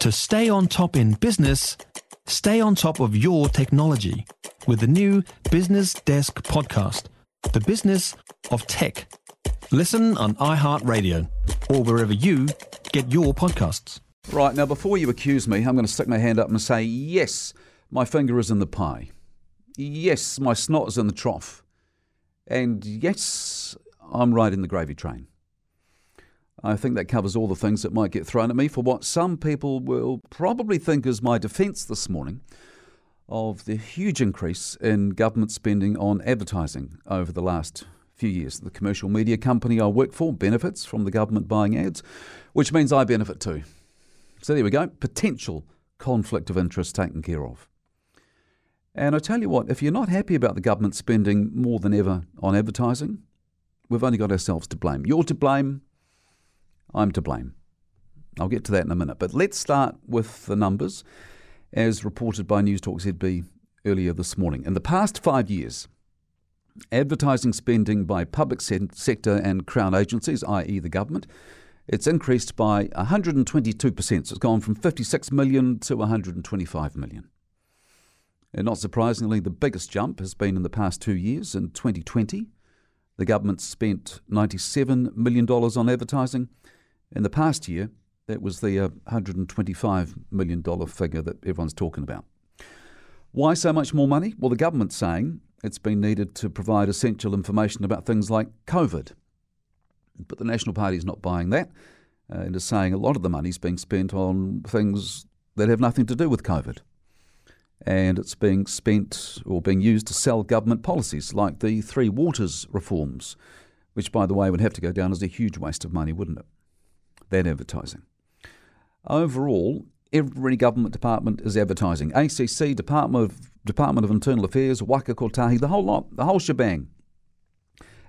To stay on top in business, stay on top of your technology with the new Business Desk podcast, The Business of Tech. Listen on iHeartRadio or wherever you get your podcasts. Right, now before you accuse me, I'm going to stick my hand up and say, yes, my finger is in the pie. Yes, my snot is in the trough. And yes, I'm riding the gravy train. I think that covers all the things that might get thrown at me for what some people will probably think is my defence this morning of the huge increase in government spending on advertising over the last few years. The commercial media company I work for benefits from the government buying ads, which means I benefit too. So there we go potential conflict of interest taken care of. And I tell you what, if you're not happy about the government spending more than ever on advertising, we've only got ourselves to blame. You're to blame, I'm to blame. I'll get to that in a minute. But let's start with the numbers, as reported by News Talk ZB earlier this morning. In the past five years, advertising spending by public sector and crown agencies, i.e., the government, it's increased by 122%. So it's gone from 56 million to 125 million. And not surprisingly, the biggest jump has been in the past two years. In 2020, the government spent $97 million on advertising. In the past year, that was the uh, $125 million figure that everyone's talking about. Why so much more money? Well, the government's saying it's been needed to provide essential information about things like COVID. But the National Party is not buying that uh, and is saying a lot of the money's being spent on things that have nothing to do with COVID. And it's being spent or being used to sell government policies like the Three Waters reforms, which, by the way, would have to go down as a huge waste of money, wouldn't it? That advertising. Overall, every government department is advertising. ACC, Department of, Department of Internal Affairs, Waka Kotahi, the whole lot, the whole shebang.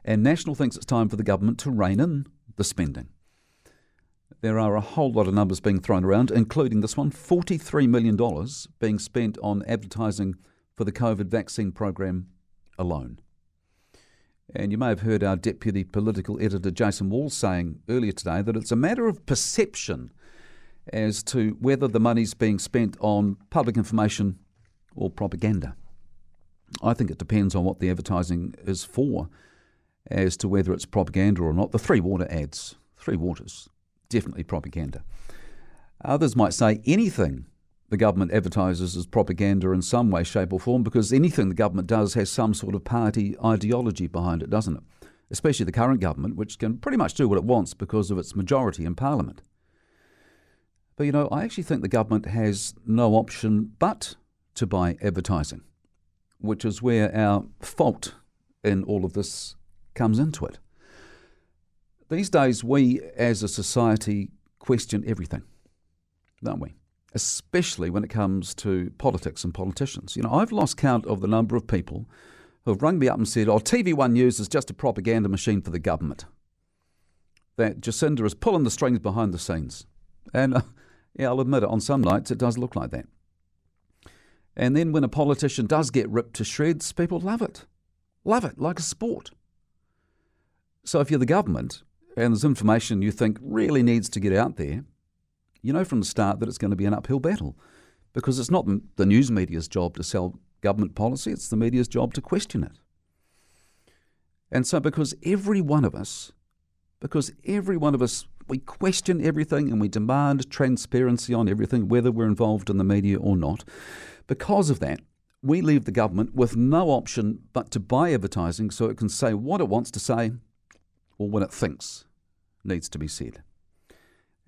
And National thinks it's time for the government to rein in the spending. There are a whole lot of numbers being thrown around, including this one $43 million being spent on advertising for the COVID vaccine program alone. And you may have heard our deputy political editor, Jason Walls, saying earlier today that it's a matter of perception as to whether the money's being spent on public information or propaganda. I think it depends on what the advertising is for as to whether it's propaganda or not. The three water ads, three waters, definitely propaganda. Others might say anything the government advertises as propaganda in some way, shape, or form because anything the government does has some sort of party ideology behind it, doesn't it? Especially the current government, which can pretty much do what it wants because of its majority in Parliament. But you know, I actually think the government has no option but to buy advertising, which is where our fault in all of this comes into it. These days, we as a society question everything, don't we? Especially when it comes to politics and politicians. You know, I've lost count of the number of people who have rung me up and said, oh, TV1 News is just a propaganda machine for the government. That Jacinda is pulling the strings behind the scenes. And uh, yeah, I'll admit it, on some nights it does look like that. And then when a politician does get ripped to shreds, people love it. Love it, like a sport. So if you're the government and there's information you think really needs to get out there, you know from the start that it's going to be an uphill battle because it's not the news media's job to sell government policy, it's the media's job to question it. And so, because every one of us, because every one of us, we question everything and we demand transparency on everything, whether we're involved in the media or not, because of that, we leave the government with no option but to buy advertising so it can say what it wants to say or what it thinks needs to be said.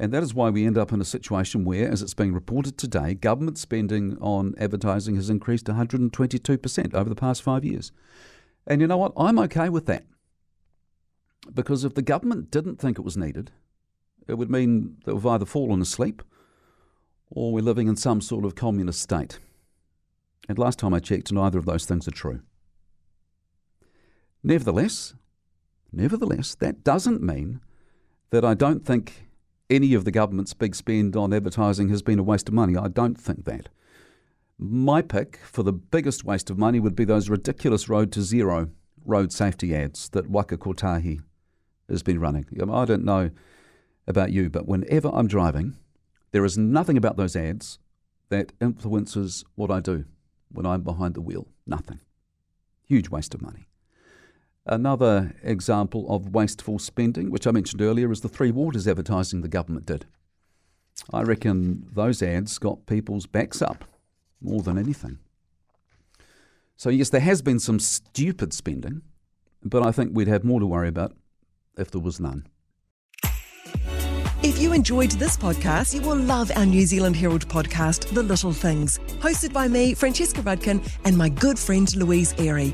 And that is why we end up in a situation where, as it's being reported today, government spending on advertising has increased 122% over the past five years. And you know what? I'm okay with that. Because if the government didn't think it was needed, it would mean that we've either fallen asleep or we're living in some sort of communist state. And last time I checked, neither of those things are true. Nevertheless, nevertheless, that doesn't mean that I don't think any of the government's big spend on advertising has been a waste of money. I don't think that. My pick for the biggest waste of money would be those ridiculous road to zero road safety ads that Waka Kotahi has been running. I don't know about you, but whenever I'm driving There is nothing about those ads that influences what I do when I'm behind the wheel. Nothing. Huge waste of money. Another example of wasteful spending, which I mentioned earlier, is the Three Waters advertising the government did. I reckon those ads got people's backs up more than anything. So, yes, there has been some stupid spending, but I think we'd have more to worry about if there was none. If you enjoyed this podcast, you will love our New Zealand Herald podcast, The Little Things, hosted by me, Francesca Rudkin, and my good friend Louise Airy.